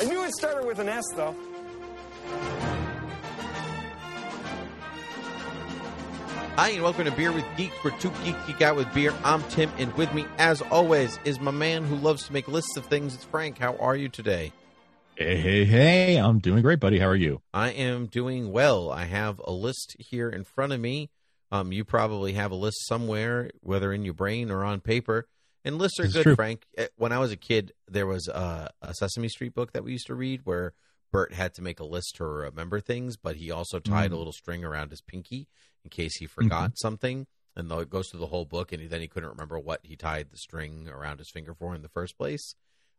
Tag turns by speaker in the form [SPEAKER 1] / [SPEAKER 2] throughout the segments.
[SPEAKER 1] I knew it started with an S, though.
[SPEAKER 2] Hi, and welcome to Beer with Geeks, where two geeks geek out with beer. I'm Tim, and with me, as always, is my man who loves to make lists of things. It's Frank. How are you today?
[SPEAKER 3] Hey, hey, hey, I'm doing great, buddy. How are you?
[SPEAKER 2] I am doing well. I have a list here in front of me. Um, you probably have a list somewhere, whether in your brain or on paper. And lists are good,
[SPEAKER 3] true.
[SPEAKER 2] Frank. Eh, When I was a kid, there was a, a Sesame Street book that we used to read where Bert had to make a list to remember things, but he also tied a
[SPEAKER 3] Mm.
[SPEAKER 2] little string around his pinky in case he forgot something. And though it goes through the whole book, and then he couldn't remember what he tied the string around his finger for in the first place.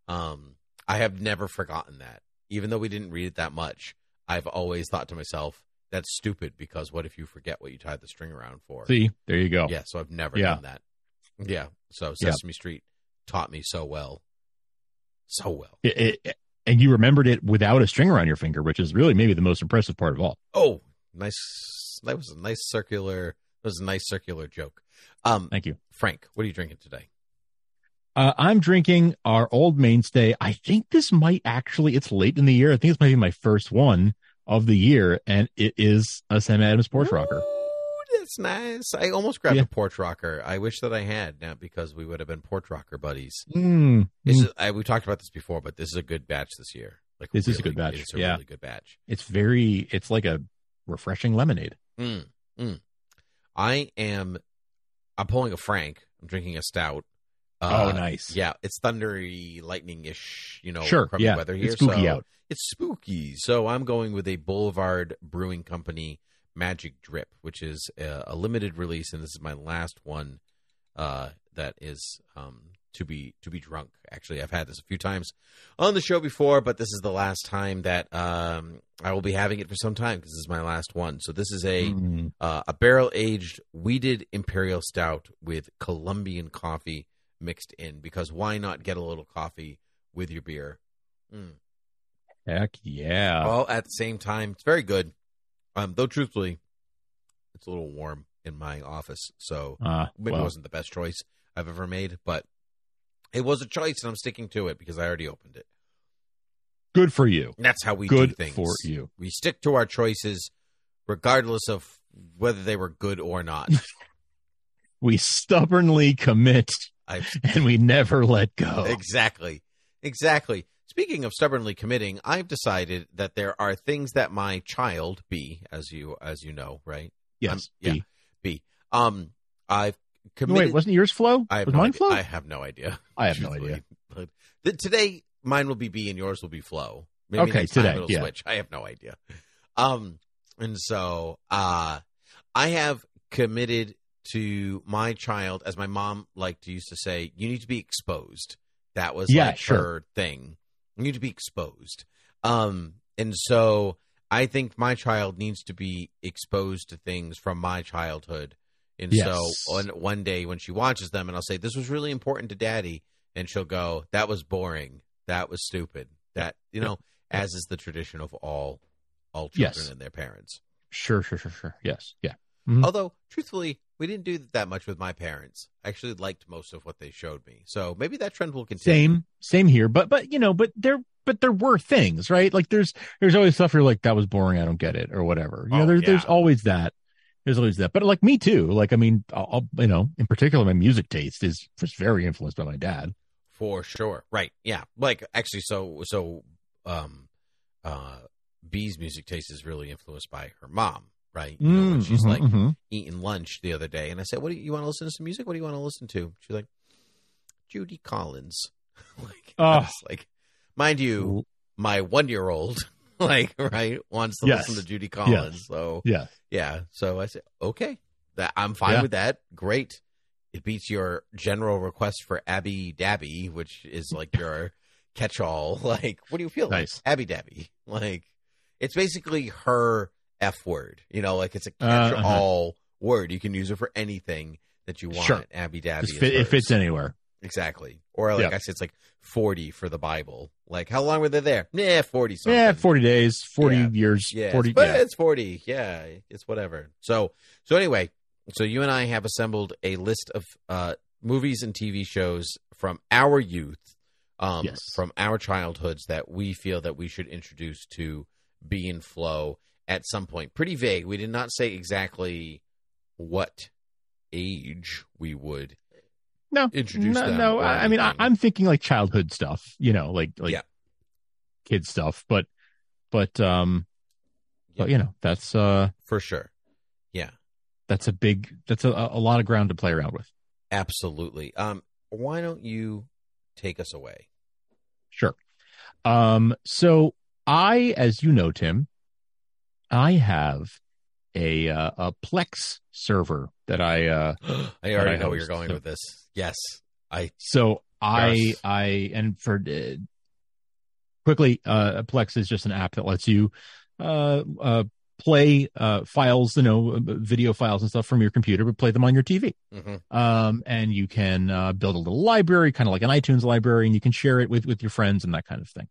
[SPEAKER 2] Um, I have never forgotten that, even though we didn't read it that much. I've always thought to myself, "That's stupid." Because what if you forget what you tied the string around for?
[SPEAKER 3] See, there you go.
[SPEAKER 2] Yeah, so I've never
[SPEAKER 3] Yeah.
[SPEAKER 2] done that. Yeah, so. Sesame Street taught me so well, so well.
[SPEAKER 3] It- it- and you remembered it without a string around your finger, which is really maybe the most impressive part of all.
[SPEAKER 2] Oh, nice. That was a nice circular. That was a nice circular joke. Um,
[SPEAKER 3] Thank you.
[SPEAKER 2] Frank, what are you drinking today?
[SPEAKER 3] Uh, I'm drinking our old mainstay. I think this might actually, it's late in the year. I think this might be my first one of the year, and it is a Sam Adams Porch Rocker.
[SPEAKER 2] That's nice. I almost grabbed
[SPEAKER 3] Yeah.
[SPEAKER 2] a porch rocker. I wish that I had now because we would have been porch rocker buddies.
[SPEAKER 3] Mm,
[SPEAKER 2] This
[SPEAKER 3] mm.
[SPEAKER 2] is, I, we talked about this before, but this is a good batch this year. Like
[SPEAKER 3] This is a good batch,
[SPEAKER 2] It's a
[SPEAKER 3] yeah.
[SPEAKER 2] really good batch.
[SPEAKER 3] It's very, it's like a refreshing lemonade.
[SPEAKER 2] Mm, mm. I am. I'm pulling a Frank. I'm drinking a stout.
[SPEAKER 3] Oh, nice.
[SPEAKER 2] Yeah, it's thundery, lightning-ish. You know,
[SPEAKER 3] sure. Yeah.
[SPEAKER 2] weather here.
[SPEAKER 3] It's spooky
[SPEAKER 2] so
[SPEAKER 3] out.
[SPEAKER 2] It's spooky. So I'm going with a Boulevard Brewing Company Magic Drip, which is a, a limited release, and this is my last one uh, that is um, to be to be drunk. Actually, I've had this a few times on the show before, but this is the last time that um, I will be having it for some time because this is my last one. So this is a
[SPEAKER 3] Mm.
[SPEAKER 2] uh, a barrel aged weeded imperial stout with Colombian coffee mixed in. Because why not get a little coffee with your beer? Mm.
[SPEAKER 3] Heck yeah.
[SPEAKER 2] All at the same time. It's very good. Um, though truthfully, it's a little warm in my office, so
[SPEAKER 3] Uh,
[SPEAKER 2] maybe
[SPEAKER 3] well,
[SPEAKER 2] it wasn't the best choice I've ever made, but it was a choice, and I'm sticking to it because I already opened it.
[SPEAKER 3] good for you.
[SPEAKER 2] That's how we do
[SPEAKER 3] Good
[SPEAKER 2] things.
[SPEAKER 3] for you.
[SPEAKER 2] We stick to our choices, regardless of whether they were good or not.
[SPEAKER 3] We stubbornly commit
[SPEAKER 2] I
[SPEAKER 3] and we never let go.
[SPEAKER 2] Exactly. Exactly. Speaking of stubbornly committing, I've decided that there are things that my child B, as you as you know, right?
[SPEAKER 3] Yes.
[SPEAKER 2] Um, yeah.
[SPEAKER 3] B.
[SPEAKER 2] B. Um I've
[SPEAKER 3] No,
[SPEAKER 2] committed
[SPEAKER 3] wait, wasn't yours flow?
[SPEAKER 2] I have
[SPEAKER 3] was
[SPEAKER 2] no
[SPEAKER 3] mine
[SPEAKER 2] idea.
[SPEAKER 3] flow?
[SPEAKER 2] I have no idea.
[SPEAKER 3] I have no idea.
[SPEAKER 2] But today mine will be B and yours will be flow. Maybe
[SPEAKER 3] Okay,
[SPEAKER 2] next time
[SPEAKER 3] today,
[SPEAKER 2] it'll
[SPEAKER 3] yeah.
[SPEAKER 2] switch. I have no idea. Um and so uh I have committed to my child as my mom liked to used to say, you need to be exposed. That was
[SPEAKER 3] Yeah,
[SPEAKER 2] like
[SPEAKER 3] sure.
[SPEAKER 2] her thing. Need to be exposed. Um and so I think my child needs to be exposed to things from my childhood. And
[SPEAKER 3] Yes.
[SPEAKER 2] so on one day when she watches them and I'll say, This was really important to daddy and she'll go, That was boring. That was stupid. That you know, as is the tradition of all all children
[SPEAKER 3] Yes.
[SPEAKER 2] and their parents.
[SPEAKER 3] Sure, sure, sure, sure. Yes. Yeah. Mhm.
[SPEAKER 2] Although, truthfully, we didn't do that much with my parents. I actually liked most of what they showed me. So maybe that trend will continue.
[SPEAKER 3] Same, same here. But but you know, but there but there were things, right? Like there's there's always stuff you're like, that was boring, I don't get it, or whatever. You know,
[SPEAKER 2] Oh,
[SPEAKER 3] there's there's
[SPEAKER 2] yeah.
[SPEAKER 3] always that. There's always that. But like me too. Like I mean, I'll, you know, in particular, my music taste is was very influenced by my dad.
[SPEAKER 2] For sure. Right. Yeah. Like actually so so um uh B's music taste is really influenced by her mom, right? You know,
[SPEAKER 3] Mm,
[SPEAKER 2] she's
[SPEAKER 3] mhm,
[SPEAKER 2] like
[SPEAKER 3] mhm.
[SPEAKER 2] eating lunch the other day, and I said, "What do you, you want to listen to some music? What do you want to listen to?" She's like, "Judy Collins." like,
[SPEAKER 3] Oh.
[SPEAKER 2] was like, mind you, my one-year-old, like, right, wants to
[SPEAKER 3] Yes.
[SPEAKER 2] listen to Judy Collins. So
[SPEAKER 3] yeah,
[SPEAKER 2] yeah, so I said, okay, that I'm fine
[SPEAKER 3] Yeah.
[SPEAKER 2] with that. Great. It beats your general request for Abby Dabby, which is like your catch-all. Like, what do you feel
[SPEAKER 3] Nice.
[SPEAKER 2] like? Abby Dabby. Like, it's basically her F word. You know, like it's a
[SPEAKER 3] Uh, uh-huh.
[SPEAKER 2] catch-all word. You can use it for anything that you want.
[SPEAKER 3] Sure.
[SPEAKER 2] Abby Dabby.
[SPEAKER 3] Fit, it fits anywhere.
[SPEAKER 2] Exactly. Or like
[SPEAKER 3] Yeah.
[SPEAKER 2] I said, it's like 40 for the Bible. Like, how long were they there? Yeah, 40 something.
[SPEAKER 3] Yeah, forty days, forty
[SPEAKER 2] Yeah.
[SPEAKER 3] years,
[SPEAKER 2] Yeah,
[SPEAKER 3] forty.
[SPEAKER 2] but
[SPEAKER 3] yeah.
[SPEAKER 2] it's forty. Yeah, it's whatever. So, so anyway, so you and I have assembled a list of uh, movies and TV shows from our youth, um,
[SPEAKER 3] Yes.
[SPEAKER 2] from our childhoods that we feel that we should introduce to Be in Flow at some point. Pretty vague. We did not say exactly what age we would.
[SPEAKER 3] no,
[SPEAKER 2] introduce
[SPEAKER 3] no,
[SPEAKER 2] them
[SPEAKER 3] no. I mean, I, i'm thinking like childhood stuff, you know, like like
[SPEAKER 2] Yeah.
[SPEAKER 3] kid stuff, but but um,
[SPEAKER 2] Yeah.
[SPEAKER 3] but you know, that's uh,
[SPEAKER 2] For sure. Yeah,
[SPEAKER 3] that's a big, that's a, a lot of ground to play around with.
[SPEAKER 2] absolutely. Um, why don't you take us away?
[SPEAKER 3] Sure. Um, so I, as you know, Tim, I have a uh, a Plex server that I uh
[SPEAKER 2] I already
[SPEAKER 3] I
[SPEAKER 2] know where you're going
[SPEAKER 3] so-
[SPEAKER 2] with this. Yes, I
[SPEAKER 3] so I
[SPEAKER 2] Yes.
[SPEAKER 3] I and for uh, quickly uh Plex is just an app that lets you uh uh play uh files, you know, uh, video files and stuff from your computer but play them on your TV.
[SPEAKER 2] mhm.
[SPEAKER 3] um, and you can uh, build a little library, kind of like an iTunes library, and you can share it with with your friends and that kind of thing.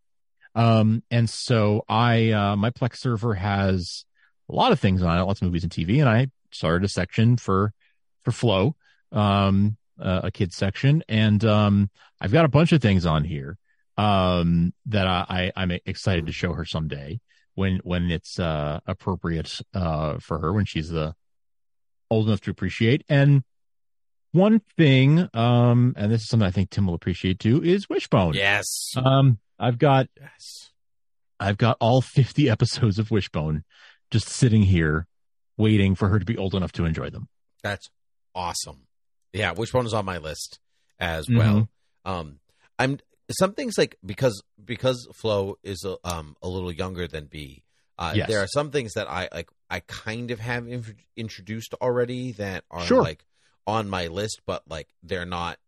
[SPEAKER 3] Um, and so I uh, my Plex server has a lot of things on it, lots of movies and TV, and I started a section for for Flow, um, uh, a kids section, and um, I've got a bunch of things on here um, that I, I I'm excited to show her someday when when it's uh, appropriate uh, for her when she's the old enough to appreciate. And one thing, um, and this is something I think Tim will appreciate too, is Wishbone.
[SPEAKER 2] yes,
[SPEAKER 3] Um, I've got
[SPEAKER 2] yes.
[SPEAKER 3] I've got all 50 episodes of Wishbone just sitting here waiting for her to be old enough to enjoy them.
[SPEAKER 2] That's awesome. Yeah, which one is on my list as
[SPEAKER 3] Mm-hmm.
[SPEAKER 2] well? Um, I'm some things like because because Flo is a, um a little younger than B. Uh,
[SPEAKER 3] Yes.
[SPEAKER 2] There are some things that I like. I kind of have in- introduced already that are
[SPEAKER 3] Sure.
[SPEAKER 2] like on my list, but like they're not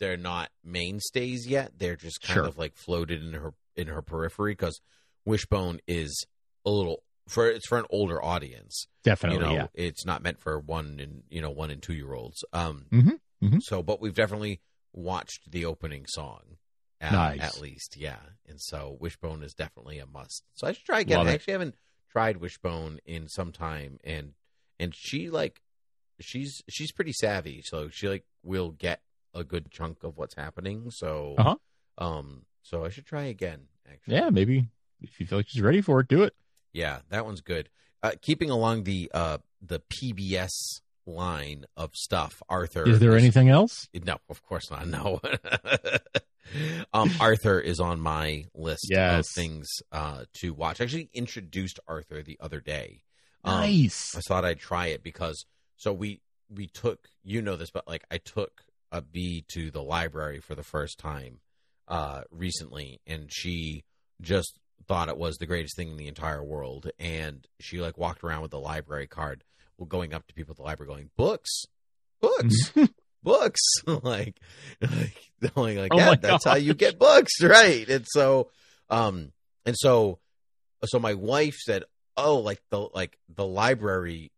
[SPEAKER 2] they're not mainstays yet. They're just kind
[SPEAKER 3] Sure.
[SPEAKER 2] of like floated in her in her periphery because Wishbone is a little for it's for an older audience
[SPEAKER 3] Definitely,
[SPEAKER 2] you know
[SPEAKER 3] yeah.
[SPEAKER 2] it's not meant for one and you know one and two year olds um
[SPEAKER 3] mm-hmm, mm-hmm.
[SPEAKER 2] so but we've definitely watched the opening song at,
[SPEAKER 3] Nice.
[SPEAKER 2] at least yeah and so wishbone is definitely a must so i should try again
[SPEAKER 3] Love
[SPEAKER 2] i
[SPEAKER 3] it.
[SPEAKER 2] actually haven't tried wishbone in some time and and she like she's she's pretty savvy so she like will get a good chunk of what's happening so
[SPEAKER 3] Uh-huh.
[SPEAKER 2] um so i should try again actually
[SPEAKER 3] Yeah, maybe if you feel like she's ready for it, do it.
[SPEAKER 2] yeah, that one's good. Uh, keeping along the uh, the PBS line of stuff, Arthur.
[SPEAKER 3] Is there anything else?
[SPEAKER 2] No, of course not. No. um, Arthur is on my list of things uh, to watch. I actually introduced Arthur the other day. Um,
[SPEAKER 3] Nice.
[SPEAKER 2] I thought I'd try it because so we we took you know this, but like I took a B to the library for the first time uh, recently, and she just thought it was the greatest thing in the entire world, and she like walked around with the library card, going up to people at the library, going books, books. Books, like, like, going like
[SPEAKER 3] Oh
[SPEAKER 2] yeah, that's how you get books, right? And so, um, and so, so my wife said, "Oh, like the like the library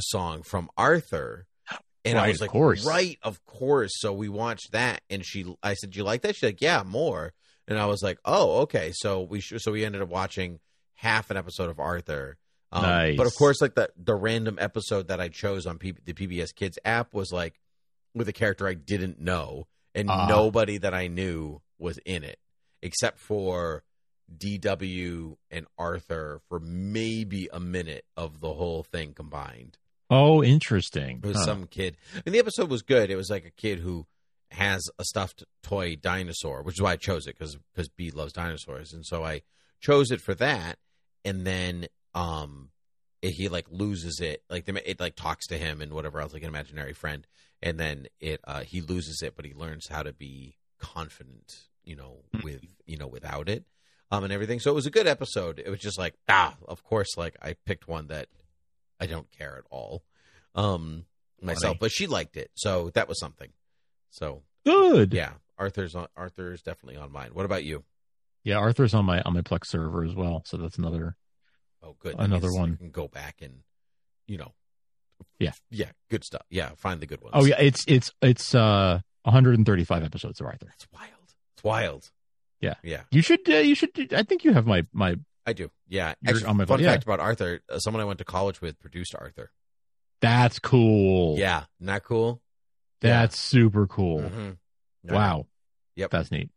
[SPEAKER 2] song from Arthur," and I was like,
[SPEAKER 3] course.
[SPEAKER 2] "Right, of course." So we watched that, and she, I said, "Do you like that?" She's like, "Yeah, more." And I was like, "Oh, okay." So we sh- so we ended up watching half an episode of Arthur. Um,
[SPEAKER 3] Nice.
[SPEAKER 2] But of course, like the the random episode that I chose on P- the PBS Kids app was like with a character I didn't know, and
[SPEAKER 3] Ah.
[SPEAKER 2] nobody that I knew was in it except for DW and Arthur for maybe a minute of the whole thing combined.
[SPEAKER 3] Oh, interesting.
[SPEAKER 2] It was
[SPEAKER 3] Huh.
[SPEAKER 2] some kid, and the episode was good. It was like a kid who has a stuffed toy dinosaur, which is why I chose it because because B loves dinosaurs, and so I chose it for that. And then, um, it- he like loses it, like the, it like talks to him and whatever else, like an imaginary friend, and then it uh, he loses it, but he learns how to be confident, you know, with you know without it, um, and everything. So it was a good episode. It was just like ah, of course, like I picked one that I don't care at all, um, myself,
[SPEAKER 3] Funny.
[SPEAKER 2] but she liked it, so that was something. So
[SPEAKER 3] Good.
[SPEAKER 2] yeah, Arthur's on Arthur's definitely on mine. What about you?
[SPEAKER 3] Yeah, Arthur's on my on my Plex server as well, so that's another.
[SPEAKER 2] Oh, good.
[SPEAKER 3] Another
[SPEAKER 2] That
[SPEAKER 3] one.
[SPEAKER 2] You can go back and, you know,
[SPEAKER 3] Yeah.
[SPEAKER 2] yeah, good stuff. Yeah, find the good ones.
[SPEAKER 3] Oh yeah, it's it's it's uh 135 episodes of Arthur.
[SPEAKER 2] That's wild. It's wild.
[SPEAKER 3] Yeah.
[SPEAKER 2] yeah,
[SPEAKER 3] You should uh, you should I think you have my my
[SPEAKER 2] I do. Yeah,
[SPEAKER 3] You're
[SPEAKER 2] actually,
[SPEAKER 3] on my
[SPEAKER 2] fun
[SPEAKER 3] yeah.
[SPEAKER 2] fact about Arthur: uh, someone I went to college with produced Arthur.
[SPEAKER 3] that's cool.
[SPEAKER 2] Yeah, not cool.
[SPEAKER 3] That's super cool.
[SPEAKER 2] Mhm. No.
[SPEAKER 3] Wow.
[SPEAKER 2] Yep.
[SPEAKER 3] That's neat.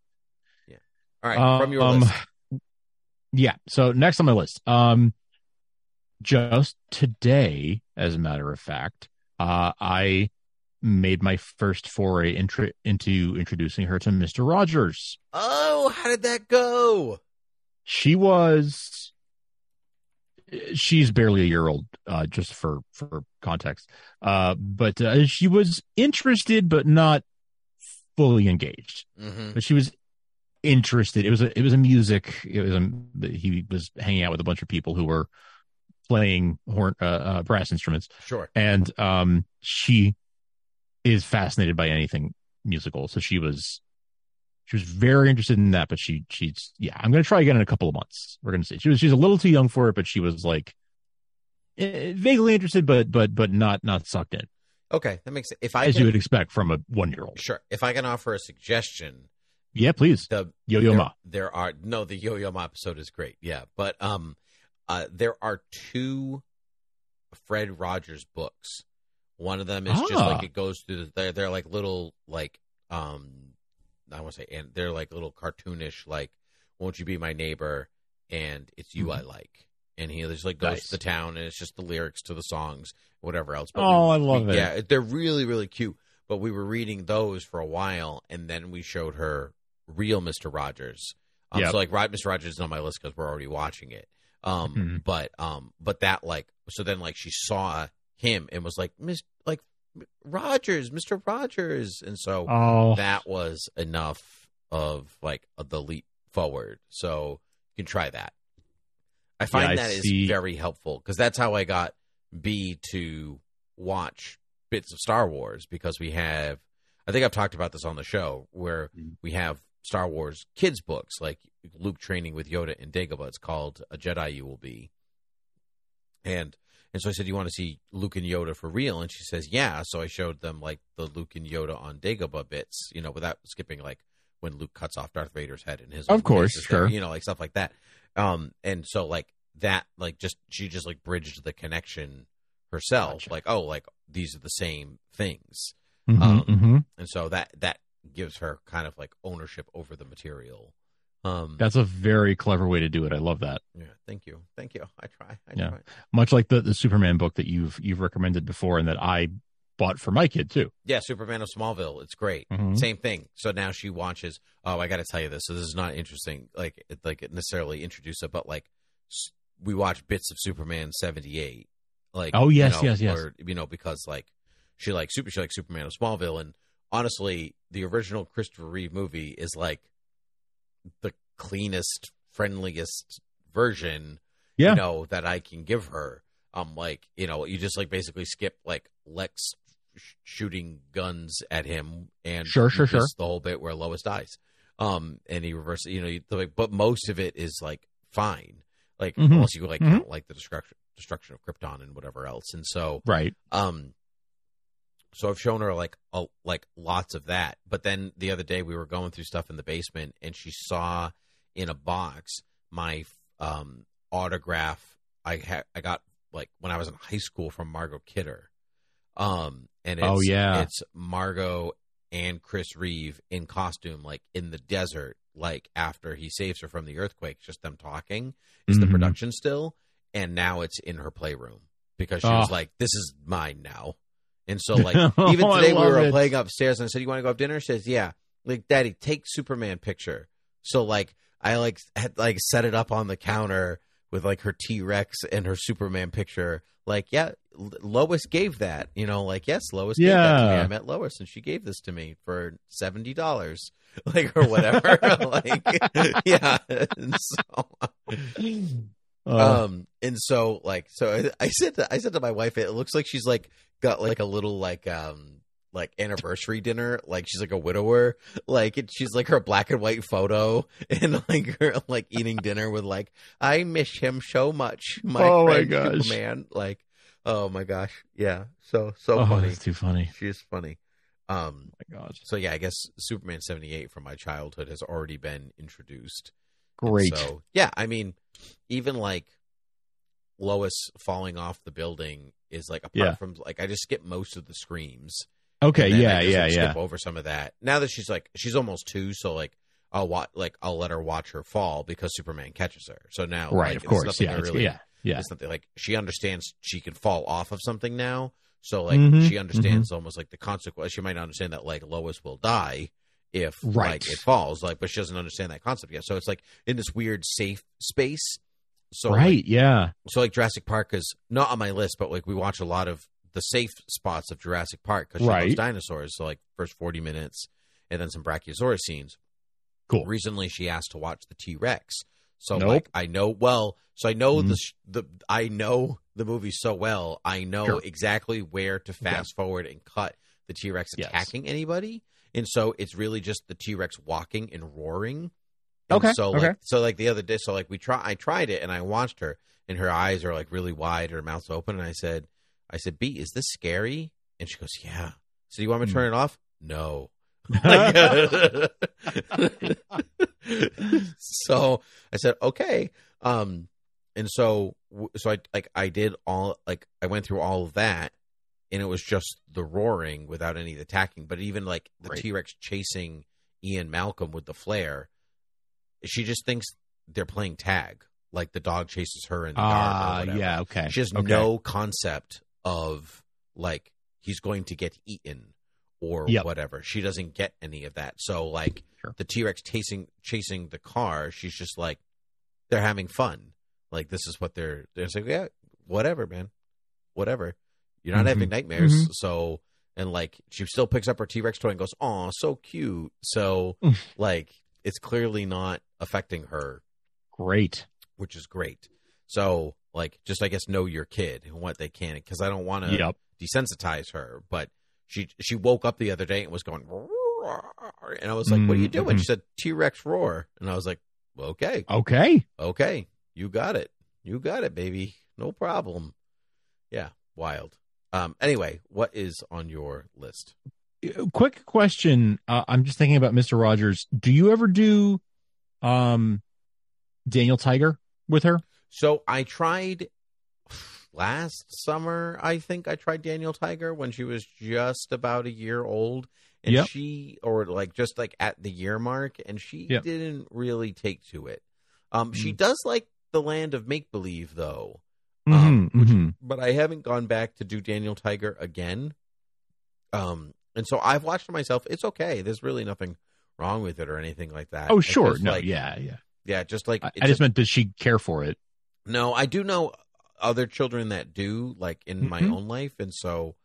[SPEAKER 3] Yeah.
[SPEAKER 2] All right, from your
[SPEAKER 3] Um,
[SPEAKER 2] list.
[SPEAKER 3] Yeah. So next on my list, um, just today, as a matter of fact, uh, I made my first foray into introducing her to Mister Rogers.
[SPEAKER 2] Oh, how did that go?
[SPEAKER 3] She was, she's barely a year old, uh, just for for context. Uh, but uh, she was interested, but not fully engaged.
[SPEAKER 2] Mm-hmm.
[SPEAKER 3] but she was interested. It was a it was a music. It was a he was hanging out with a bunch of people who were playing horn uh, uh, brass instruments,
[SPEAKER 2] Sure.
[SPEAKER 3] and um, she is fascinated by anything musical. So she was she was very interested in that. But she she's yeah. I'm gonna try again in a couple of months. We're gonna see. She was she's a little too young for it, but she was like eh, vaguely interested, but but but not not sucked in
[SPEAKER 2] Okay, that makes sense. If I
[SPEAKER 3] as
[SPEAKER 2] can,
[SPEAKER 3] you would expect from a one year old.
[SPEAKER 2] sure. If I can offer a suggestion,
[SPEAKER 3] Yeah, please.
[SPEAKER 2] the
[SPEAKER 3] Yo Yo
[SPEAKER 2] there,
[SPEAKER 3] Ma.
[SPEAKER 2] There are no the Yo Yo Ma episode is great. Yeah, but um, uh, there are two Fred Rogers books. One of them is just
[SPEAKER 3] Ah.
[SPEAKER 2] like it goes through. The, they're they're like little like um, I want to say and they're like little cartoonish like "Won't you be my neighbor?" and "It's you I like." And he just like goes
[SPEAKER 3] Mm-hmm. Nice.
[SPEAKER 2] to the town and it's just the lyrics to the songs, whatever else.
[SPEAKER 3] Oh,
[SPEAKER 2] we-
[SPEAKER 3] I love
[SPEAKER 2] we-
[SPEAKER 3] it.
[SPEAKER 2] Yeah, they're really really cute. But we were reading those for a while, and then we showed her real Mister Rogers. Um,
[SPEAKER 3] Yep.
[SPEAKER 2] So like, right, Mister Rogers is on my list because we're already watching it. Um,
[SPEAKER 3] Mhm.
[SPEAKER 2] but um, but that like, so then like she saw him and was like, Miss like Rogers, Mister Rogers, and so
[SPEAKER 3] Oh,
[SPEAKER 2] that was enough of like the leap forward. So you can try that. I find
[SPEAKER 3] I
[SPEAKER 2] that is
[SPEAKER 3] see.
[SPEAKER 2] very helpful because that's how I got B to watch bits of Star Wars because we have. I think I've talked about this on the show where
[SPEAKER 3] Mm.
[SPEAKER 2] we have Star Wars kids books like Luke training with Yoda and Dagobah. It's called A Jedi You Will Be, and and so I said, "You want to see Luke and Yoda for real?" And she says, "Yeah." So I showed them like the Luke and Yoda on Dagobah bits, you know, without skipping like when Luke cuts off Darth Vader's head and his
[SPEAKER 3] Of course, sure.
[SPEAKER 2] you know, like stuff like that. Um, and so like that, like just she just like bridged the connection herself,
[SPEAKER 3] Gotcha.
[SPEAKER 2] like oh, like these are the same things,
[SPEAKER 3] Mhm,
[SPEAKER 2] um,
[SPEAKER 3] mhm.
[SPEAKER 2] and so that that gives her kind of like ownership over the material. Um,
[SPEAKER 3] That's a very clever way to do it. I love that.
[SPEAKER 2] yeah, thank you, thank you. I try, I
[SPEAKER 3] Yeah.
[SPEAKER 2] try.
[SPEAKER 3] Much like the, the Superman book that you've you've recommended before and that I bought for my kid too.
[SPEAKER 2] Yeah, Superman of Smallville. It's great.
[SPEAKER 3] Mhm.
[SPEAKER 2] Same thing. So now she watches. Oh, I got to tell you this. So this is not interesting. Like, it, like it necessarily introduce it, but like we watch bits of Superman seventy eight. Like,
[SPEAKER 3] Oh,
[SPEAKER 2] you
[SPEAKER 3] yes,
[SPEAKER 2] know,
[SPEAKER 3] yes, yes.
[SPEAKER 2] Or you know, because like she likes super. She likes Superman of Smallville, and honestly, the original Christopher Reeve movie is like the cleanest, friendliest version
[SPEAKER 3] Yeah.
[SPEAKER 2] you know that I can give her. Um, like you know, you just like basically skip like Lex sh- shooting guns at him, and
[SPEAKER 3] Sure, sure, sure.
[SPEAKER 2] The whole bit where Lois dies, um, and he reverses. You know, you, like, but most of it is like fine, like
[SPEAKER 3] Mhm.
[SPEAKER 2] unless you like
[SPEAKER 3] Mhm.
[SPEAKER 2] count like the destruction destruction of Krypton and whatever else, and so
[SPEAKER 3] Right.
[SPEAKER 2] um, so I've shown her like a, like lots of that. But then the other day we were going through stuff in the basement, and she saw in a box my um autograph I had I got like when I was in high school from Margot Kidder. Um, and it's,
[SPEAKER 3] Oh, yeah.
[SPEAKER 2] it's Margot and Chris Reeve in costume, like in the desert, like after he saves her from the earthquake. Just them talking. It's the
[SPEAKER 3] Mhm.
[SPEAKER 2] production still, and now it's in her playroom because she was
[SPEAKER 3] Oh.
[SPEAKER 2] like, "This is mine now." And so, like,
[SPEAKER 3] Oh,
[SPEAKER 2] even
[SPEAKER 3] I
[SPEAKER 2] today we were
[SPEAKER 3] it.
[SPEAKER 2] playing upstairs, and I said, "You want to go have dinner?" She says, "Yeah." Like, Daddy, take Superman picture. So, like, I like had like set it up on the counter with like her T Rex and her Superman picture. Like, yeah, Lois gave that. You know, like yes, Lois gave that to me.
[SPEAKER 3] Yeah.
[SPEAKER 2] I met Lois and she gave this to me for seventy dollars, like or whatever. like, yeah. And so,
[SPEAKER 3] Uh,
[SPEAKER 2] um, and so like, so I, I said, to, I said to my wife, it looks like she's like got like a little like um like anniversary dinner, like she's like a widower, like it, she's like her black and white photo, and like her like eating dinner with like I miss him so much, my
[SPEAKER 3] Oh, my gosh.
[SPEAKER 2] Superman, like oh my gosh, yeah, so so
[SPEAKER 3] oh,
[SPEAKER 2] funny,
[SPEAKER 3] too funny.
[SPEAKER 2] she is funny. Um,
[SPEAKER 3] my gosh
[SPEAKER 2] so yeah, I guess Superman seventy eight from my childhood has already been introduced.
[SPEAKER 3] Great.
[SPEAKER 2] So yeah, I mean, even like Lois falling off the building is like apart
[SPEAKER 3] Yeah.
[SPEAKER 2] from like I just skip most of the screams.
[SPEAKER 3] okay. Yeah.
[SPEAKER 2] Just,
[SPEAKER 3] Yeah.
[SPEAKER 2] like,
[SPEAKER 3] Yeah.
[SPEAKER 2] Skip over some of that. Now that she's like she's almost two, so like I'll watch like I'll let her watch her fall because Superman catches her. So now
[SPEAKER 3] Right.
[SPEAKER 2] like,
[SPEAKER 3] of
[SPEAKER 2] it's
[SPEAKER 3] course. Yeah.
[SPEAKER 2] Really,
[SPEAKER 3] yeah. Yeah.
[SPEAKER 2] It's something like she understands she can fall off of something now. So like
[SPEAKER 3] Mhm,
[SPEAKER 2] she understands almost like the consequence. She might not understand that like Lois will die if
[SPEAKER 3] Right.
[SPEAKER 2] like it falls, like, but she doesn't understand that concept yet. So it's like in this weird safe space. So like,
[SPEAKER 3] right. yeah.
[SPEAKER 2] so like Jurassic Park is not on my list, but like we watch a lot of the safe spots of Jurassic Park because she loves
[SPEAKER 3] Right.
[SPEAKER 2] dinosaurs. So like first forty minutes, and then some Brachiosaurus scenes.
[SPEAKER 3] Cool.
[SPEAKER 2] Recently, she asked to watch the T Rex. So
[SPEAKER 3] Nope.
[SPEAKER 2] like I know well, so I know
[SPEAKER 3] Mhm.
[SPEAKER 2] the sh- the I know the movie so well. I know
[SPEAKER 3] Sure.
[SPEAKER 2] exactly where to fast forward and cut the T Rex
[SPEAKER 3] Yes.
[SPEAKER 2] attacking anybody, and so it's really just the T Rex walking and roaring. And
[SPEAKER 3] Okay,
[SPEAKER 2] So
[SPEAKER 3] okay.
[SPEAKER 2] like so like the other day, so like we try I tried it and I watched her and her eyes are like really wide, her mouth's open, and I said I said B, is this scary? And she goes, Yeah. So do you want me to
[SPEAKER 3] Hmm.
[SPEAKER 2] turn it off? No. so I said, okay. Um, and so, so I, like, I did all, like, I went through all of that and it was just the roaring without any of the attacking. But even like the
[SPEAKER 3] Right.
[SPEAKER 2] T Rex chasing Ian Malcolm with the flare, she just thinks they're playing tag. Like the dog chases her in the yard. or
[SPEAKER 3] Ah.
[SPEAKER 2] whatever.
[SPEAKER 3] yeah. Okay.
[SPEAKER 2] She has
[SPEAKER 3] okay.
[SPEAKER 2] no concept of like he's going to get eaten or
[SPEAKER 3] Yep.
[SPEAKER 2] whatever. She doesn't get any of that. So like
[SPEAKER 3] Sure.
[SPEAKER 2] the T Rex chasing chasing the car, she's just like they're having fun. Like this is what they're they're saying, yeah, whatever, man. Whatever. You're not
[SPEAKER 3] Mhm.
[SPEAKER 2] having nightmares.
[SPEAKER 3] Mhm.
[SPEAKER 2] So and like she still picks up her T Rex toy and goes, Oh, so cute. So
[SPEAKER 3] Mm.
[SPEAKER 2] like it's clearly not affecting her
[SPEAKER 3] Great.
[SPEAKER 2] which is great. So, like, just I guess know your kid and what they can, because I don't want to
[SPEAKER 3] Yep.
[SPEAKER 2] desensitize her. But she she woke up the other day and was going, and I was like, "What are you doing?"
[SPEAKER 3] Mhm.
[SPEAKER 2] She said, "T Rex roar," and I was like, "Okay,
[SPEAKER 3] Okay.
[SPEAKER 2] okay, you got it, you got it, baby, no problem." Yeah, wild. Um. Anyway, what is on your list?
[SPEAKER 3] Quick question. Uh, I'm just thinking about Mr. Rogers. Do you ever do, um, Daniel Tiger with her?
[SPEAKER 2] So I tried last summer. I think I tried Daniel Tiger when she was just about a year old, and
[SPEAKER 3] Yep.
[SPEAKER 2] she or like just like at the year mark, and she
[SPEAKER 3] Yep.
[SPEAKER 2] didn't really take to it. Um, she
[SPEAKER 3] Mm.
[SPEAKER 2] does like the land of make believe though, Um,
[SPEAKER 3] Mhm, mhm.
[SPEAKER 2] But I haven't gone back to do Daniel Tiger again. Um, and so I've watched it myself. It's okay. There's really nothing wrong with it or anything like that.
[SPEAKER 3] Oh, sure.
[SPEAKER 2] just
[SPEAKER 3] No.
[SPEAKER 2] like-
[SPEAKER 3] yeah. Yeah.
[SPEAKER 2] yeah, just like
[SPEAKER 3] I, I just meant, does she care for it?
[SPEAKER 2] no, I do know other children that do, like in my
[SPEAKER 3] Mhm.
[SPEAKER 2] own life, and so,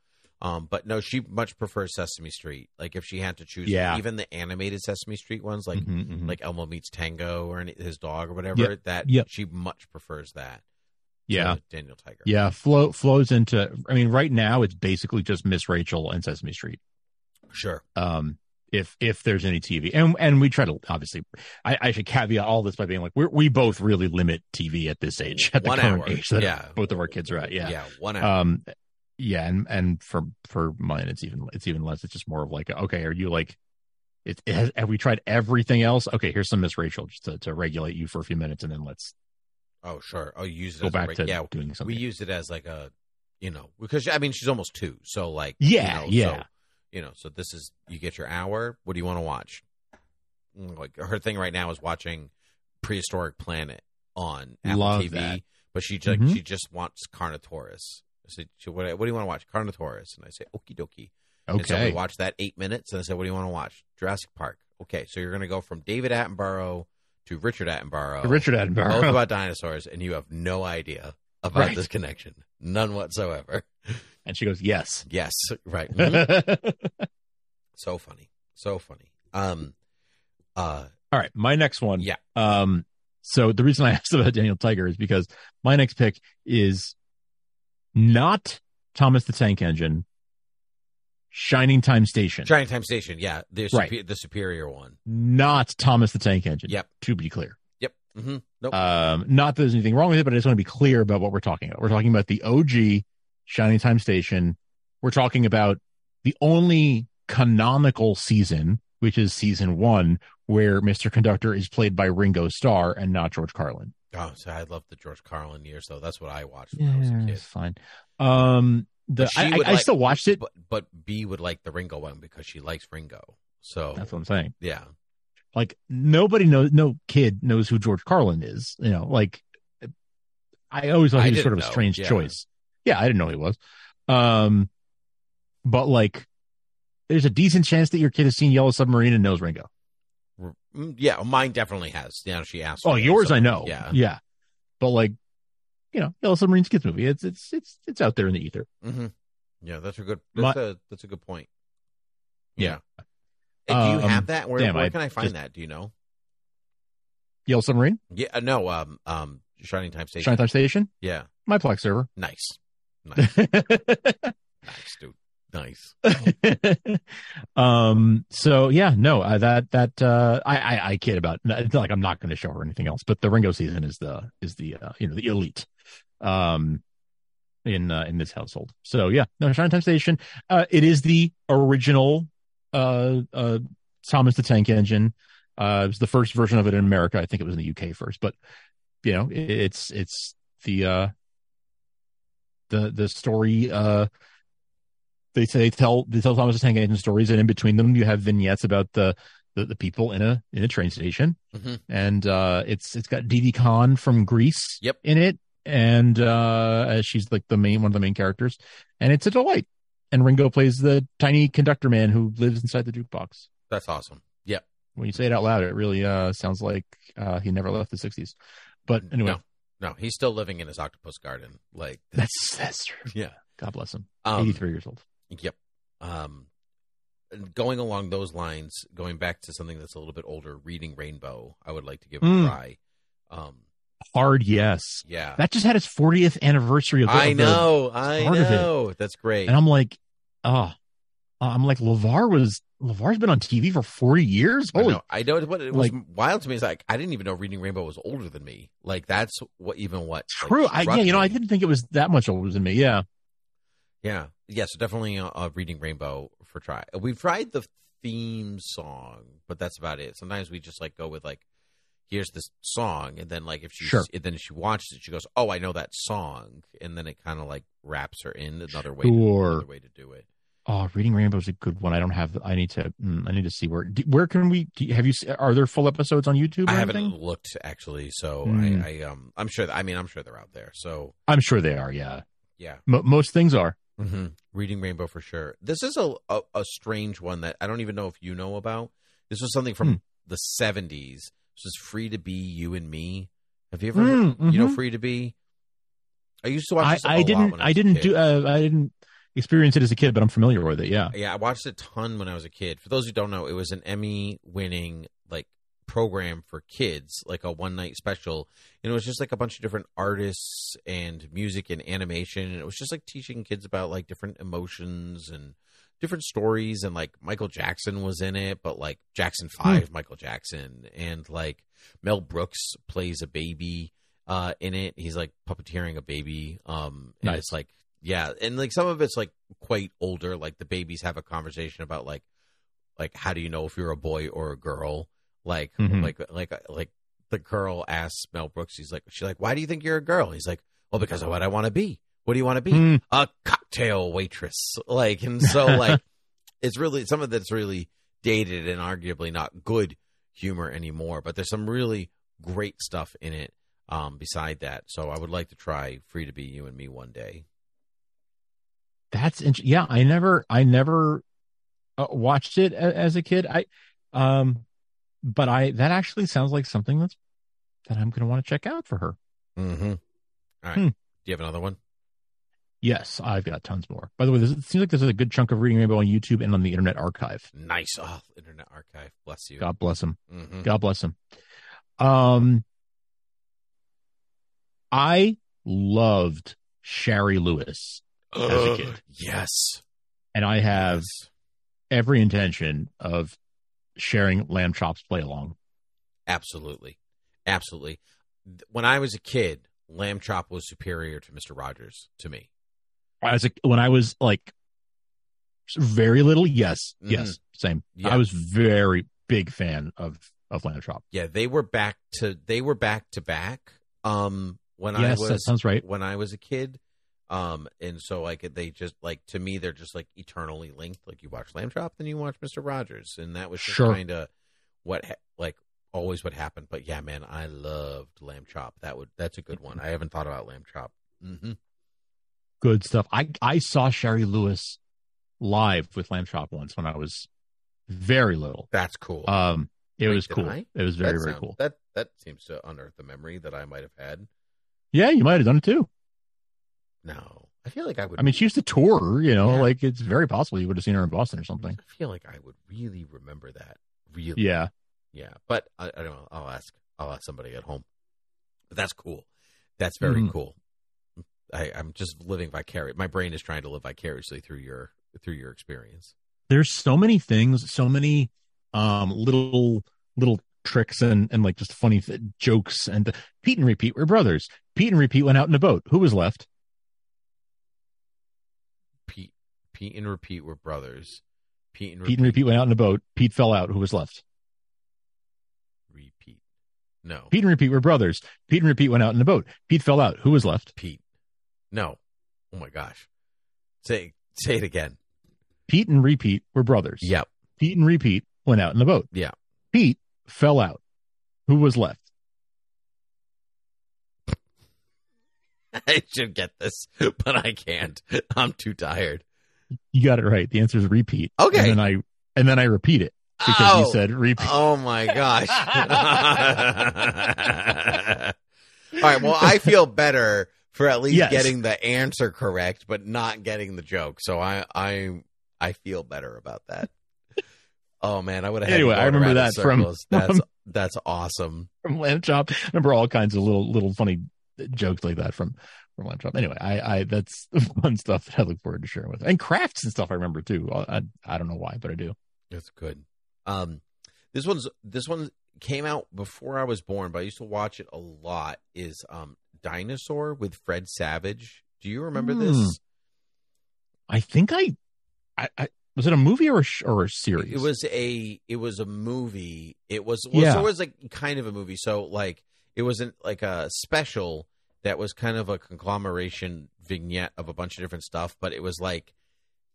[SPEAKER 2] um, but no, she much prefers Sesame Street. Like if she had to choose,
[SPEAKER 3] Yeah.
[SPEAKER 2] even the animated Sesame Street ones, like
[SPEAKER 3] Mhm, mhm.
[SPEAKER 2] like Elmo meets Tango or any, his dog or whatever, that
[SPEAKER 3] Yep.
[SPEAKER 2] she much prefers that.
[SPEAKER 3] Yeah.
[SPEAKER 2] Daniel Tiger.
[SPEAKER 3] Yeah. Flow flows into, I mean, right now it's basically just Miss Rachel and Sesame Street.
[SPEAKER 2] sure.
[SPEAKER 3] um if if there's any tv and and we try to obviously i, I should caveat all this by being like we're, we both really limit tv at this age at the
[SPEAKER 2] One
[SPEAKER 3] current
[SPEAKER 2] hour.
[SPEAKER 3] age that
[SPEAKER 2] Yeah.
[SPEAKER 3] both of our kids are at yeah
[SPEAKER 2] yeah, one hour.
[SPEAKER 3] um yeah and and for for mine it's even it's even less it's just more of like okay are you like it, it has have we tried everything else okay here's some miss rachel just to, to regulate you for a few minutes and then let's
[SPEAKER 2] oh, sure. Oh, you use it
[SPEAKER 3] go
[SPEAKER 2] as
[SPEAKER 3] back to
[SPEAKER 2] yeah.
[SPEAKER 3] doing
[SPEAKER 2] We
[SPEAKER 3] something
[SPEAKER 2] used it as like a, you know, because I mean she's almost two, so like
[SPEAKER 3] Yeah,
[SPEAKER 2] you know,
[SPEAKER 3] yeah.
[SPEAKER 2] So, you know, so this is you get your hour. What do you want to watch? Mm, Like her thing right now is watching Prehistoric Planet on Apple
[SPEAKER 3] Love
[SPEAKER 2] TV,
[SPEAKER 3] that.
[SPEAKER 2] but she just
[SPEAKER 3] Mhm.
[SPEAKER 2] she just wants Carnotaurus. I said, what, what do you want to watch? Carnotaurus, and I say, okie dokie. And so we
[SPEAKER 3] okay
[SPEAKER 2] watched that eight minutes, and I said, "What do you want to watch?" Jurassic Park. Okay, so you're going to go from David Attenborough to Richard Attenborough.
[SPEAKER 3] To Richard Attenborough.
[SPEAKER 2] Both about dinosaurs, and you have no idea about
[SPEAKER 3] Right.
[SPEAKER 2] this connection. None whatsoever.
[SPEAKER 3] And she goes, "Yes."
[SPEAKER 2] Yes, right. Mhm. so funny. So funny. Um uh
[SPEAKER 3] All right, my next one.
[SPEAKER 2] Yeah.
[SPEAKER 3] Um. So the reason I asked about Daniel Tiger is because my next pick is not Thomas the Tank Engine, Shining Time Station.
[SPEAKER 2] Shining Time Station, yeah. The
[SPEAKER 3] Right.
[SPEAKER 2] the superior one.
[SPEAKER 3] not Thomas the Tank Engine.
[SPEAKER 2] Yep.
[SPEAKER 3] To be clear.
[SPEAKER 2] Yep. Mm-hmm. Nope.
[SPEAKER 3] Um, not that there's anything wrong with it, but I just want to be clear about what we're talking about. We're talking about the OG Shining Time Station. We're talking about the only canonical season, which is season one, where Mr. Conductor is played by Ringo Starr and not George Carlin.
[SPEAKER 2] oh, so I love the George Carlin years though. That's what I watched when I was a
[SPEAKER 3] Yeah,
[SPEAKER 2] kid.
[SPEAKER 3] it's fine. Um, the I, I,
[SPEAKER 2] would
[SPEAKER 3] I still watched it.
[SPEAKER 2] But but B would like the Ringo one because she likes Ringo. So
[SPEAKER 3] That's what I'm saying.
[SPEAKER 2] yeah.
[SPEAKER 3] Like nobody knows, no kid knows who George Carlin is. You know, like I always thought he was sort of a strange
[SPEAKER 2] yeah.
[SPEAKER 3] choice. Yeah, I didn't know he was. Um, but like, there's a decent chance that your kid has seen Yellow Submarine and knows Ringo.
[SPEAKER 2] Mm, Yeah, mine definitely has. You know, she asked.
[SPEAKER 3] Oh, yours
[SPEAKER 2] so,
[SPEAKER 3] I know.
[SPEAKER 2] Yeah.
[SPEAKER 3] yeah. But like, you know, Yellow Submarine's a kids movie. It's it's it's it's out there in the ether.
[SPEAKER 2] hmm Yeah, that's a good.
[SPEAKER 3] My-
[SPEAKER 2] That's a that's a good point.
[SPEAKER 3] Yeah.
[SPEAKER 2] Hey, do you
[SPEAKER 3] Um,
[SPEAKER 2] have that? Where,
[SPEAKER 3] damn,
[SPEAKER 2] where can I find
[SPEAKER 3] just-
[SPEAKER 2] that? Do you know?
[SPEAKER 3] Yellow Submarine,
[SPEAKER 2] Yeah, uh, no. Um, um, Shining Time Station.
[SPEAKER 3] Shining Time Station,
[SPEAKER 2] Yeah,
[SPEAKER 3] my Plex server.
[SPEAKER 2] nice, nice, nice, dude, nice.
[SPEAKER 3] um so yeah no uh, that that uh I, I i kid about it's not like i'm not going to show her anything else but the ringo season is the is the uh, you know the elite um in uh, in this household. So yeah no time station uh it is the original uh uh thomas the tank engine. Uh it was the first version of it in america. I think it was in the uk first but you know it, it's it's the uh the the story uh they say they tell they tell Thomas the Tank Engine stories, and in between them you have vignettes about the the, the people in a in a train station,
[SPEAKER 2] Mhm.
[SPEAKER 3] and uh, it's it's got Didi Conn from Grease
[SPEAKER 2] Yep.
[SPEAKER 3] in it, and uh, she's like the main one of the main characters, and it's a delight. And Ringo plays the tiny conductor man who lives inside the jukebox.
[SPEAKER 2] That's awesome. Yep.
[SPEAKER 3] When you say it out loud, it really uh, sounds like uh, he never left the '60s. But anyway,
[SPEAKER 2] No, no, he's still living in his octopus garden. Like,
[SPEAKER 3] that's that's true.
[SPEAKER 2] yeah.
[SPEAKER 3] God bless him.
[SPEAKER 2] Um,
[SPEAKER 3] 83 years old.
[SPEAKER 2] Yep. Um, and going along those lines, going back to something that's a little bit older, reading Rainbow, I would like to give a
[SPEAKER 3] Mm.
[SPEAKER 2] try. Um,
[SPEAKER 3] Hard yes.
[SPEAKER 2] yeah.
[SPEAKER 3] That just had its 40th anniversary. Of the,
[SPEAKER 2] I
[SPEAKER 3] of the-
[SPEAKER 2] know. I
[SPEAKER 3] start of it.
[SPEAKER 2] know. That's great.
[SPEAKER 3] And I'm like, oh, I'm like, LeVar was, LeVar's been on TV for 40 years?
[SPEAKER 2] I know. I know what it was
[SPEAKER 3] like-
[SPEAKER 2] wild to me is like I didn't even know Reading Rainbow was older than me. Like that's what even what like,
[SPEAKER 3] true. I,
[SPEAKER 2] struck
[SPEAKER 3] yeah, you know,
[SPEAKER 2] me.
[SPEAKER 3] I didn't think it was that much older than me. Yeah.
[SPEAKER 2] Yeah, yeah. So definitely a, uh, Reading Rainbow for try. We've tried the theme song, but that's about it. Sometimes we just like go with like, here's this song and then like if she
[SPEAKER 3] sure.
[SPEAKER 2] then she watches it she goes oh i know that song and then it kind of like wraps her in another way
[SPEAKER 3] sure.
[SPEAKER 2] to, another way to do it
[SPEAKER 3] oh reading rainbow is a good one i don't have i need to mm, i need to see where where can we you, have you are there full episodes on youtube
[SPEAKER 2] i haven't
[SPEAKER 3] anything?
[SPEAKER 2] looked actually so
[SPEAKER 3] mm.
[SPEAKER 2] I, hmm. I um i'm sure i mean i'm sure they're out there so
[SPEAKER 3] i'm sure they are yeah
[SPEAKER 2] yeah
[SPEAKER 3] M- most things are
[SPEAKER 2] mm-hmm. reading rainbow for sure this is a, a, a strange one that i don't even know if you know about this was something from
[SPEAKER 3] hmm.
[SPEAKER 2] the 70s just free to be you and me. Have you ever,
[SPEAKER 3] mm, mm-hmm.
[SPEAKER 2] you know,
[SPEAKER 3] mm-hmm.
[SPEAKER 2] free to be? I used to watch.
[SPEAKER 3] I, didn't. I,
[SPEAKER 2] I
[SPEAKER 3] didn't do. Uh, I didn't experience it as a kid, but I'm familiar with it. Yeah.
[SPEAKER 2] Yeah, I watched a ton when I was a kid. For those who don't know, it was an Emmy-winning like program for kids, like a one-night special, and it was just like a bunch of different artists and music and animation, and it was just like teaching kids about like different emotions and different stories. And like Michael Jackson was in it, but like Jackson Five, Michael Jackson, and like Mel Brooks plays a baby uh, in it. He's like puppeteering a baby. Um, and
[SPEAKER 3] Nice.
[SPEAKER 2] it's like yeah, and like some of it's like quite older. Like the babies have a conversation about like like how do you know if you're a boy or a girl? Like
[SPEAKER 3] Mhm.
[SPEAKER 2] like like like the girl asks Mel Brooks. He's like she's like why do you think you're a girl? He's like well because of what I want to be. What do you want to be?
[SPEAKER 3] Hmm.
[SPEAKER 2] A cocktail waitress. Like and so like it's really some of that's really dated and arguably not good humor anymore. But there's some really great stuff in it. Um, beside that, so I would like to try "Free to Be You and Me" one day.
[SPEAKER 3] That's int- yeah. I never, I never uh, watched it a- as a kid. I, um, but I that actually sounds like something that's that I'm going to want to check out for her.
[SPEAKER 2] Mm-hmm. All right.
[SPEAKER 3] Hmm.
[SPEAKER 2] Do you have another one?
[SPEAKER 3] Yes, I've got tons more. By the way, this, it seems like there's a good chunk of Reading Rainbow on YouTube and on the Internet Archive.
[SPEAKER 2] Nice. Oh, Internet Archive. Bless you.
[SPEAKER 3] God bless him.
[SPEAKER 2] Mhm.
[SPEAKER 3] God bless him. Um, I loved Shari Lewis as a kid,
[SPEAKER 2] Yes.
[SPEAKER 3] and I have
[SPEAKER 2] Yes.
[SPEAKER 3] every intention of sharing Lamb Chops play along.
[SPEAKER 2] Absolutely. Absolutely. When I was a kid, Lamb Chop was superior to Mr. Rogers to me.
[SPEAKER 3] As a, when I was like very little, yes,
[SPEAKER 2] Mhm.
[SPEAKER 3] yes, same.
[SPEAKER 2] Yeah.
[SPEAKER 3] I was very big fan of of Lamb Chop.
[SPEAKER 2] Yeah, they were back to they were back to back. Um, when
[SPEAKER 3] Yes,
[SPEAKER 2] I
[SPEAKER 3] that
[SPEAKER 2] was
[SPEAKER 3] sounds right.
[SPEAKER 2] when I was a kid, um, and so like they just like to me they're just like eternally linked. Like you watch Lamb Chop, then you watch Mister Rogers, and that was
[SPEAKER 3] Sure.
[SPEAKER 2] kind of what ha- like always what happened. But yeah, man, I loved Lamb Chop. That would that's a good one. I haven't thought about Lamb Chop. hmm
[SPEAKER 3] Good stuff. I I saw Shari Lewis live with Lamb Chop once when I was very little.
[SPEAKER 2] That's cool.
[SPEAKER 3] Um, it
[SPEAKER 2] Wait,
[SPEAKER 3] was cool.
[SPEAKER 2] I?
[SPEAKER 3] It was very
[SPEAKER 2] That
[SPEAKER 3] very cool.
[SPEAKER 2] That that seems to unearth a memory that I might have had.
[SPEAKER 3] Yeah, you might have done it too.
[SPEAKER 2] No, I feel like I would.
[SPEAKER 3] I mean, she used to tour. You know,
[SPEAKER 2] Yeah.
[SPEAKER 3] like it's very possible you would have seen her in Boston or something.
[SPEAKER 2] I feel like I would really remember that. Really.
[SPEAKER 3] Yeah.
[SPEAKER 2] Yeah, but I, I don't know. I'll ask. I'll ask somebody at home. But that's cool. That's very
[SPEAKER 3] Mhm.
[SPEAKER 2] cool. I, I'm just living vicariously. My brain is trying to live vicariously through your through your experience.
[SPEAKER 3] There's so many things, so many um little little tricks and and like just funny th- jokes. And Pete and Repeat were brothers. Pete and Repeat went out in a boat. Who was left?
[SPEAKER 2] Pete, Pete and Repeat were brothers. Pete and
[SPEAKER 3] Pete and Repeat went out in a boat. Pete fell out. Who was left?
[SPEAKER 2] Repeat. No,
[SPEAKER 3] Pete and Repeat were brothers. Pete and Repeat went out in a boat. Pete fell out. Who was left?
[SPEAKER 2] Pete. No. Oh my gosh. Say say it again.
[SPEAKER 3] Pete and Repeat were brothers.
[SPEAKER 2] Yep.
[SPEAKER 3] Pete and Repeat went out in the boat.
[SPEAKER 2] Yeah.
[SPEAKER 3] Pete fell out. Who was left?
[SPEAKER 2] I should get this, but I can't. I'm too tired.
[SPEAKER 3] You got it right. The answer is repeat.
[SPEAKER 2] Okay.
[SPEAKER 3] And then I and then I repeat it because
[SPEAKER 2] Oh.
[SPEAKER 3] you said repeat.
[SPEAKER 2] Oh my gosh. All right. Well, I feel better for at least
[SPEAKER 3] Yes.
[SPEAKER 2] getting the answer correct, but not getting the joke. So I, I, I feel better about that. Oh man, I would have.
[SPEAKER 3] Anyway, I remember that from-
[SPEAKER 2] that's that's awesome.
[SPEAKER 3] from Lamb Chop. I remember all kinds of little little funny jokes like that from from Lamb Chop. Anyway, I I that's fun stuff that I look forward to sharing with, and crafts and stuff. I remember too. I I don't know why, but I do.
[SPEAKER 2] That's good. Um, this one's this one came out before I was born, but I used to watch it a lot. Is um Dinosaur with Fred Savage? Do you remember
[SPEAKER 3] Hmm.
[SPEAKER 2] this?
[SPEAKER 3] I think I, I, I was it a movie or a or a series?
[SPEAKER 2] It was a it was a movie. It was well,
[SPEAKER 3] Yeah.
[SPEAKER 2] so it was like kind of a movie. So like it wasn't like a special that was kind of a conglomeration vignette of a bunch of different stuff, but it was like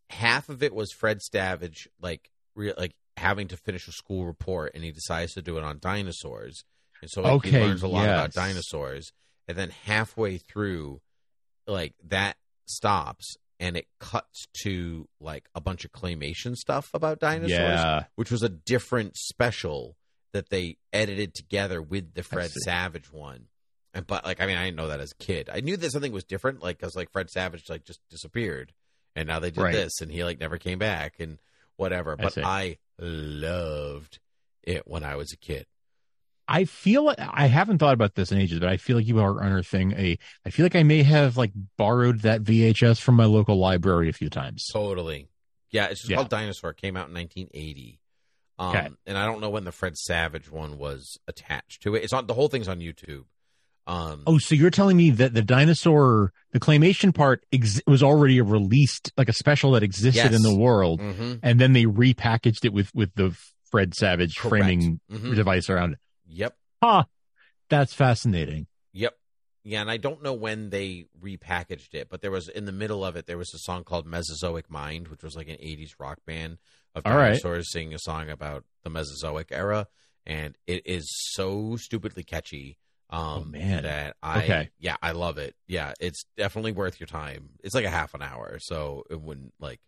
[SPEAKER 2] half of it was Fred Savage like re- like having to finish a school report and he decides to do it on dinosaurs. And so like, he learns a lot about dinosaurs. And then halfway through like that stops and it cuts to like a bunch of claymation stuff about dinosaurs
[SPEAKER 3] yeah.
[SPEAKER 2] which was a different special that they edited together with the Fred. Savage one. And but like I mean I didn't know that as a kid. I knew that something was different, like because like Fred Savage like just disappeared, and now they did
[SPEAKER 3] Right.
[SPEAKER 2] this, and he like never came back, and whatever. But
[SPEAKER 3] see.
[SPEAKER 2] I, loved it when I was a kid.
[SPEAKER 3] I feel I haven't thought about this in ages, but I feel like you are unearthing a. I feel like I may have like borrowed that VHS from my local library a few times.
[SPEAKER 2] Totally, yeah. It's just
[SPEAKER 3] Yeah.
[SPEAKER 2] called Dinosaur. It came out in 1980. Um,
[SPEAKER 3] Okay.
[SPEAKER 2] and I don't know when the Fred Savage one was attached to it. It's on the whole thing's on YouTube. Um,
[SPEAKER 3] Oh, so you're telling me that the dinosaur, the claymation part, ex- was already a released, like a special that existed
[SPEAKER 2] Yes.
[SPEAKER 3] in the world,
[SPEAKER 2] mhm.
[SPEAKER 3] and then they repackaged it with with the Fred Savage
[SPEAKER 2] Correct.
[SPEAKER 3] framing
[SPEAKER 2] Mhm.
[SPEAKER 3] device around it.
[SPEAKER 2] Yep.
[SPEAKER 3] Huh. That's fascinating.
[SPEAKER 2] Yep. Yeah, and I don't know when they repackaged it, but there was in the middle of it there was a song called Mesozoic Mind, which was like an '80s rock band of
[SPEAKER 3] All right.
[SPEAKER 2] dinosaurs singing a song about the Mesozoic era, and it is so stupidly catchy. Um,
[SPEAKER 3] Oh, man.
[SPEAKER 2] that I
[SPEAKER 3] Okay.
[SPEAKER 2] yeah I love it. Yeah, it's definitely worth your time. It's like a half an hour, so it wouldn't like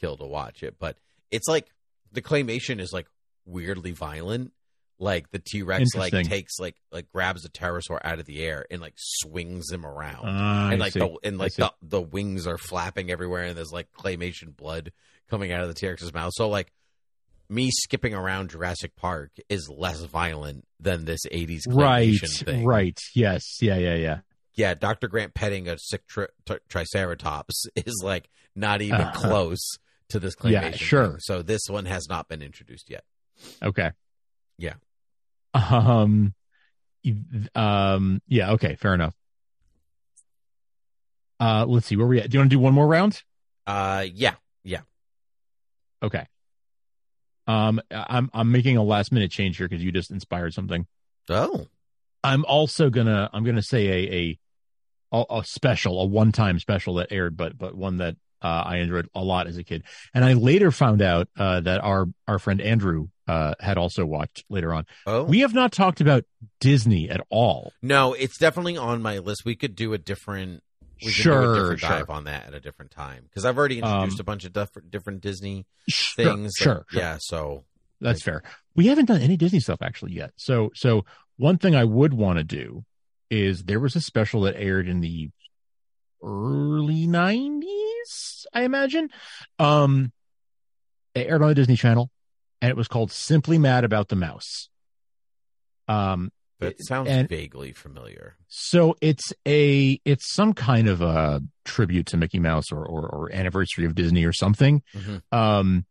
[SPEAKER 2] kill to watch it, but it's like the claymation is like weirdly violent. Like the T Rex like takes like like grabs a pterosaur out of the air and like swings him around,
[SPEAKER 3] Ah,
[SPEAKER 2] and like the and like the the wings are flapping everywhere, and there's like claymation blood coming out of the T Rex's mouth. So like me skipping around Jurassic Park is less violent than this '80s
[SPEAKER 3] right,
[SPEAKER 2] thing.
[SPEAKER 3] right. Yes, yeah, yeah, yeah.
[SPEAKER 2] Yeah, Dr. Grant petting a sick tri- tri- triceratops is like not even
[SPEAKER 3] Uh-huh.
[SPEAKER 2] close to this claymation.
[SPEAKER 3] Yeah, sure.
[SPEAKER 2] thing. So this one has not been introduced yet.
[SPEAKER 3] Okay.
[SPEAKER 2] Yeah.
[SPEAKER 3] Um. Um. Yeah. Okay. Fair enough. Uh. Let's see where we at. Do you want to do one more round?
[SPEAKER 2] Uh, yeah, yeah.
[SPEAKER 3] Okay. Um. I'm I'm making a last minute change here because you just inspired something.
[SPEAKER 2] Oh,
[SPEAKER 3] I'm also gonna I'm gonna say a a a, a special, a one time special that aired, but but one that uh, I enjoyed a lot as a kid. And I later found out uh, that our our friend Andrew uh, had also watched later on.
[SPEAKER 2] oh.
[SPEAKER 3] We have not talked about Disney at all.
[SPEAKER 2] no, it's definitely on my list. We could do a different. We could do
[SPEAKER 3] Sure,
[SPEAKER 2] a different
[SPEAKER 3] sure.
[SPEAKER 2] dive on that at a different time because I've already introduced
[SPEAKER 3] Um,
[SPEAKER 2] a bunch of different different Disney
[SPEAKER 3] Sure,
[SPEAKER 2] things. that-
[SPEAKER 3] sure, sure.
[SPEAKER 2] yeah. So
[SPEAKER 3] That's fair. We haven't done any Disney stuff actually yet. So so one thing I would want to do is there was a special that aired in the early 90s, I imagine. Um it aired on the Disney Channel and it was called Simply Mad About the Mouse. Um
[SPEAKER 2] that sounds
[SPEAKER 3] and-
[SPEAKER 2] vaguely familiar.
[SPEAKER 3] so it's a it's some kind of a tribute to Mickey Mouse or or, or anniversary of Disney or something.
[SPEAKER 2] Mhm.
[SPEAKER 3] Um,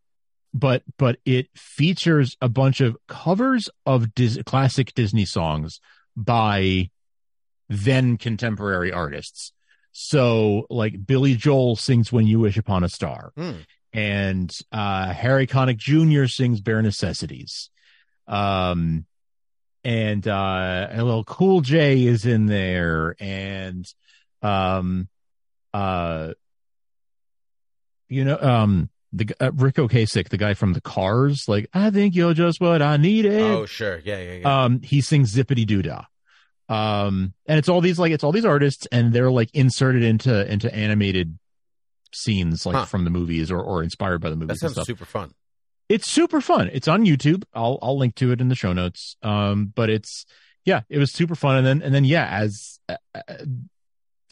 [SPEAKER 3] but but it features a bunch of covers of Dis- classic Disney songs by then contemporary artists. So like Billy Joel sings "When You Wish Upon a Star,"
[SPEAKER 2] Hmm.
[SPEAKER 3] and uh, Harry Connick Jr. sings "Bare Necessities." Um, and uh, LL Cool J is in there, and um, uh, you know, um, the uh, Ric Ocasek, the guy from the Cars, like I think you're just what I needed.
[SPEAKER 2] Oh, sure. Yeah, yeah, yeah.
[SPEAKER 3] Um, he sings Zippity Doo Dah. Um, and it's all these like it's all these artists, and they're like inserted into into animated scenes like
[SPEAKER 2] Huh.
[SPEAKER 3] from the movies or or inspired by the movies.
[SPEAKER 2] that
[SPEAKER 3] and
[SPEAKER 2] sounds super fun.
[SPEAKER 3] It's super fun. It's on YouTube. I'll I'll link to it in the show notes. Um, but it's yeah, it was super fun. And then and then yeah, as uh, uh,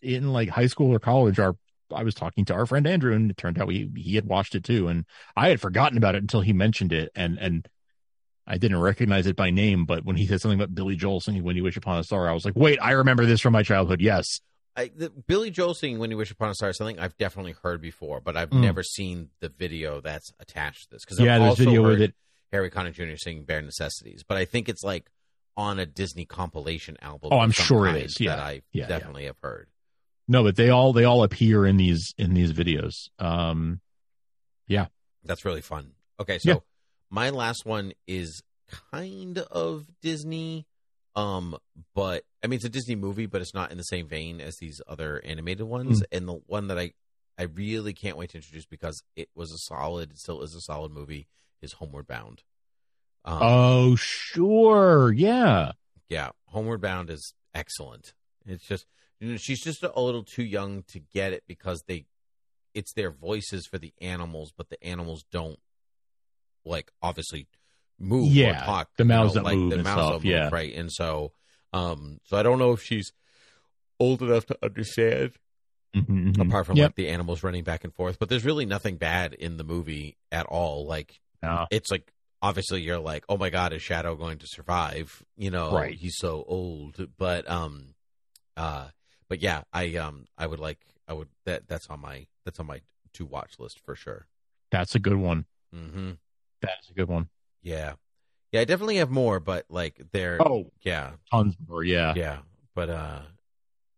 [SPEAKER 3] in like high school or college, our I was talking to our friend Andrew, and it turned out we he had watched it too, and I had forgotten about it until he mentioned it, and and I didn't recognize it by name, but when he said something about Billy Joel singing "When You Wish Upon a Star," I was like, wait, I remember this from my childhood. Yes,
[SPEAKER 2] I, the, Billy Joel singing "When You Wish Upon a Star" is something I've definitely heard before, but I've
[SPEAKER 3] Mm.
[SPEAKER 2] never seen the video that's attached to this. Because
[SPEAKER 3] yeah,
[SPEAKER 2] I've
[SPEAKER 3] there's video with it.
[SPEAKER 2] Harry Connick Jr. singing "Bare Necessities," but I think it's like on a Disney compilation album.
[SPEAKER 3] Oh, I'm sure it is. Yeah.
[SPEAKER 2] that I
[SPEAKER 3] Yeah, yeah.
[SPEAKER 2] definitely have heard.
[SPEAKER 3] No, but they all they all appear in these in these videos. Um, yeah,
[SPEAKER 2] That's really fun. Okay, so
[SPEAKER 3] Yeah.
[SPEAKER 2] My last one is kind of Disney, um, but I mean it's a Disney movie, but it's not in the same vein as these other animated ones.
[SPEAKER 3] Hmm.
[SPEAKER 2] And the one that I I really can't wait to introduce because it was a solid, it still is a solid movie, is Homeward Bound. Um,
[SPEAKER 3] oh sure, yeah,
[SPEAKER 2] yeah, Homeward Bound is excellent. It's just you know, she's just a little too young to get it because they it's their voices for the animals, but the animals don't like obviously move
[SPEAKER 3] Yeah,
[SPEAKER 2] or talk.
[SPEAKER 3] the
[SPEAKER 2] you
[SPEAKER 3] mouths
[SPEAKER 2] know,
[SPEAKER 3] don't
[SPEAKER 2] like,
[SPEAKER 3] move
[SPEAKER 2] the
[SPEAKER 3] and
[SPEAKER 2] mouths
[SPEAKER 3] stuff,
[SPEAKER 2] move,
[SPEAKER 3] yeah.
[SPEAKER 2] right. And so, um, so I don't know if she's old enough to understand
[SPEAKER 3] Mhm, mhm.
[SPEAKER 2] apart from
[SPEAKER 3] Yep.
[SPEAKER 2] like the animals running back and forth. But there's really nothing bad in the movie at all. Like
[SPEAKER 3] No.
[SPEAKER 2] it's like obviously you're like, oh my god, is Shadow going to survive? You know,
[SPEAKER 3] Right.
[SPEAKER 2] he's so old. But um, uh, but yeah, I um, I would like, I would that that's on my that's on my to watch list for sure.
[SPEAKER 3] that's a good one.
[SPEAKER 2] Hmm
[SPEAKER 3] That's a good one.
[SPEAKER 2] Yeah, yeah, I definitely have more, but like they're
[SPEAKER 3] Oh,
[SPEAKER 2] yeah,
[SPEAKER 3] tons more. Yeah,
[SPEAKER 2] yeah, but uh,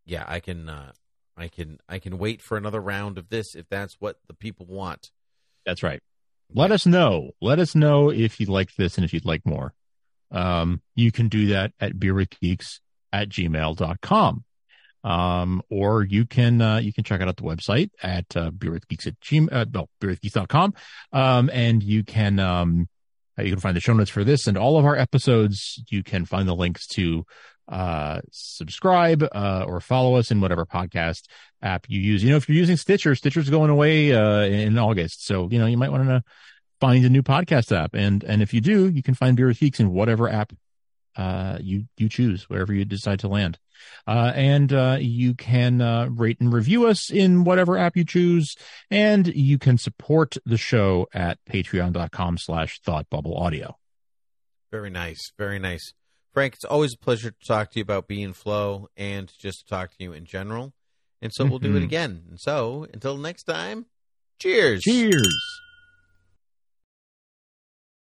[SPEAKER 2] yeah, I can uh, I can I can wait for another round of this if that's what the people want.
[SPEAKER 3] that's right. Let us know. Let us know if you like this and if you'd like more. Um, you can do that at beerwithgeeks at gmail.com. Um, or you can, uh, you can check out the website at, uh, beerwithgeeks at gmail, uh, no, beerwithgeeks.com. Um, and you can, um, uh, you can find the show notes for this and all of our episodes. You can find the links to, uh, subscribe, uh, or follow us in whatever podcast app you use. You know, if you're using Stitcher, Stitcher's going away, uh, in August. So, you know, you might want to find a new podcast app. And, and if you do, you can find Beer with Geeks in whatever app uh, you you choose wherever you decide to land. Uh, and uh, you can uh, rate and review us in whatever app you choose, and you can support the show at patreon.com slash thought bubble thoughtbubbleaudio.
[SPEAKER 2] Very nice. Very nice. Frank, it's always a pleasure to talk to you about being flow and just to talk to you in general. And so we'll do it
[SPEAKER 3] Mhm.
[SPEAKER 2] again. And so until next time, cheers.
[SPEAKER 3] Cheers.